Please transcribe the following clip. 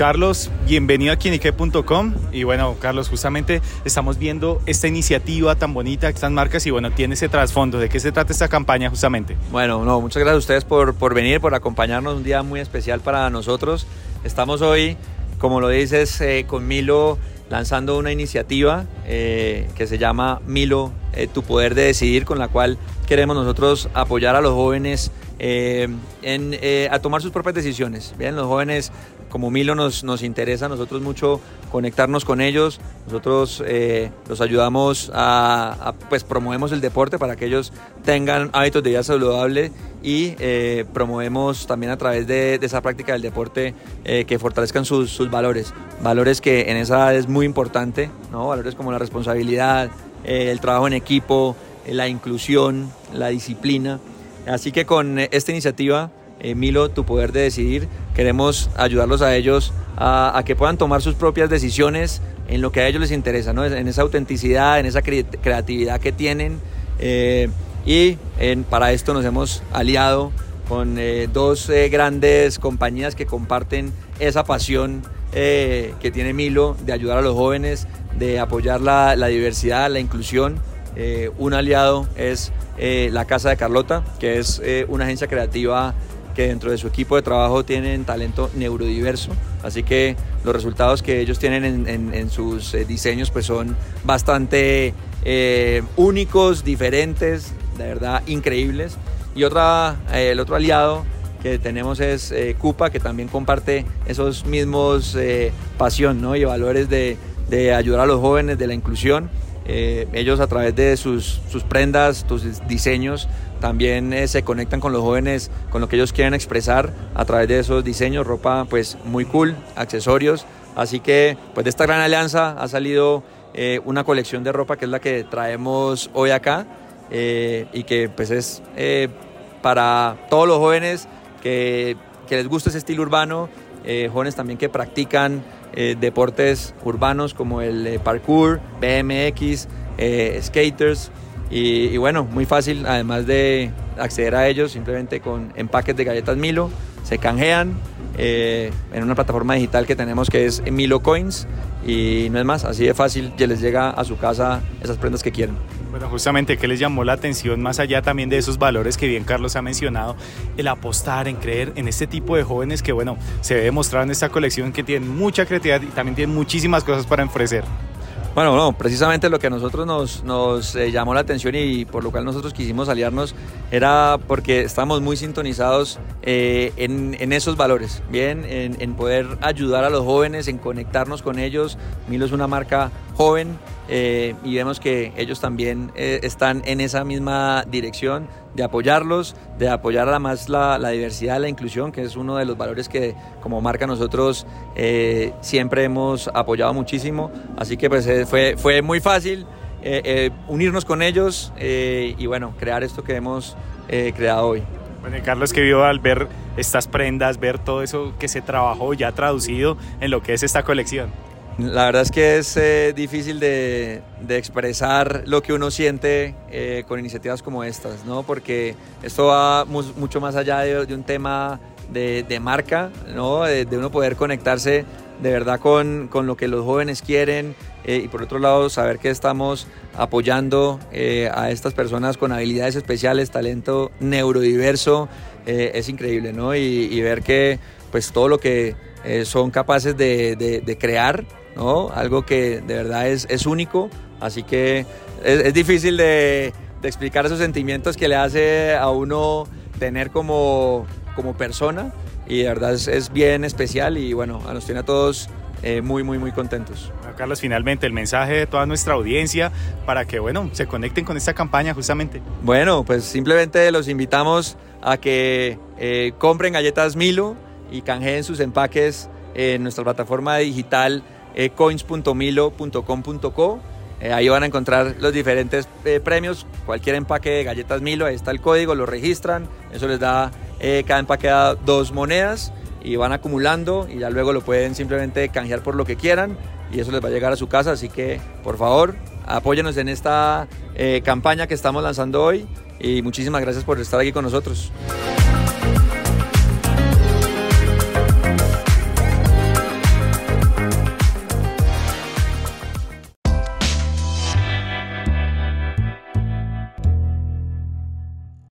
Carlos, bienvenido a Quinique.com y bueno, Carlos, justamente estamos viendo esta iniciativa tan bonita, estas marcas y bueno, tiene ese trasfondo. ¿De qué se trata esta campaña justamente? Bueno, no, muchas gracias a ustedes por, por venir, por acompañarnos, un día muy especial para nosotros. Estamos hoy, como lo dices, eh, con Milo lanzando una iniciativa eh, que se llama Milo, eh, tu poder de decidir, con la cual queremos nosotros apoyar a los jóvenes en, a tomar sus propias decisiones. Bien, los jóvenes como Milo nos, nos interesa a nosotros mucho conectarnos con ellos. Nosotros eh, los ayudamos a, pues promovemos el deporte para que ellos tengan hábitos de vida saludable y eh, promovemos también a través de, esa práctica del deporte eh, que fortalezcan sus, sus, valores. Valores que en esa edad es muy importante, ¿no? valores como la responsabilidad, el trabajo en equipo, la inclusión, la disciplina. Así que con esta iniciativa eh, Milo, tu poder de decidir. Queremos ayudarlos a ellos a, que puedan tomar sus propias decisiones en lo que a ellos les interesa, ¿no? en esa autenticidad, en esa creatividad que tienen. Eh, y para esto nos hemos aliado con eh, dos grandes compañías que comparten esa pasión que tiene Milo de ayudar a los jóvenes, de apoyar la, la diversidad, la inclusión. Un aliado es la Casa de Carlota, que es una agencia creativa que dentro de su equipo de trabajo tienen talento neurodiverso, así que los resultados que ellos tienen en, sus eh, diseños pues son bastante eh, únicos, diferentes, de verdad increíbles. Y otra, eh, el otro aliado que tenemos es Cupa, que también comparte esos mismos pasión ¿no? y valores de, de ayudar a los jóvenes, de la inclusión. Ellos a través de sus, sus prendas, sus diseños, también eh, se conectan con los jóvenes, con lo que ellos quieren expresar a través de esos diseños, ropa pues muy cool, accesorios. Así que pues de esta gran alianza ha salido eh, una colección de ropa que es la que traemos hoy acá eh, y que pues es para todos los jóvenes que, que, les gusta ese estilo urbano, jóvenes también que practican deportes urbanos como el parkour, BMX, skaters. Y, bueno, muy fácil, además de acceder a ellos simplemente con empaques de galletas Milo, se canjean eh, en una plataforma digital que tenemos que es Milo Coins y no es más, así de fácil que les llega a su casa esas prendas que quieren. Bueno, justamente, ¿qué les llamó la atención más allá también de esos valores que bien Carlos ha mencionado? El apostar, en creer en este tipo de jóvenes que, bueno, se ve demostrado en esta colección que tienen mucha creatividad y también tienen muchísimas cosas para ofrecer. Bueno, no, precisamente lo que a nosotros nos, nos eh, llamó la atención y por lo cual nosotros quisimos aliarnos era porque estamos muy sintonizados eh, en, en, esos valores, bien, en, en, poder ayudar a los jóvenes, en conectarnos con ellos. Milo es una marca joven eh, y vemos que ellos también están en esa misma dirección de apoyarlos, de apoyar además la, la, diversidad, la inclusión, que es uno de los valores que como marca nosotros eh, siempre hemos apoyado muchísimo. Así que pues eh, fue, fue muy fácil eh, unirnos con ellos y bueno, crear esto que hemos creado hoy. Bueno, Carlos, que vio al ver estas prendas, ver todo eso que se trabajó ya traducido en lo que es esta colección. La verdad es que es eh, difícil de, expresar lo que uno siente eh, con iniciativas como estas, ¿no? Porque esto va mucho más allá de, un tema de, marca, ¿no? De, uno poder conectarse de verdad con, con lo que los jóvenes quieren eh, y por otro lado saber que estamos apoyando a estas personas con habilidades especiales, talento neurodiverso, es increíble, ¿no? Y, y, ver que pues todo lo que son capaces de crear, ¿no? Algo que de verdad es, es único, así que es, difícil de, de, explicar esos sentimientos que le hace a uno tener como, como persona y de verdad es, es bien especial y bueno, nos tiene a todos eh, muy, muy, muy contentos. Carlos, finalmente el mensaje de toda nuestra audiencia para que, bueno, se conecten con esta campaña justamente. Bueno, pues simplemente los invitamos a que eh, compren galletas Milo y canjeen sus empaques en nuestra plataforma digital eh, coins.milo.com.co. Eh, ahí van a encontrar los diferentes eh, premios, cualquier empaque de galletas Milo, ahí está el código, lo registran, eso les da, cada empaque da dos monedas y van acumulando y ya luego lo pueden simplemente canjear por lo que quieran y eso les va a llegar a su casa, así que por favor apóyenos en esta campaña que estamos lanzando hoy y muchísimas gracias por estar aquí con nosotros.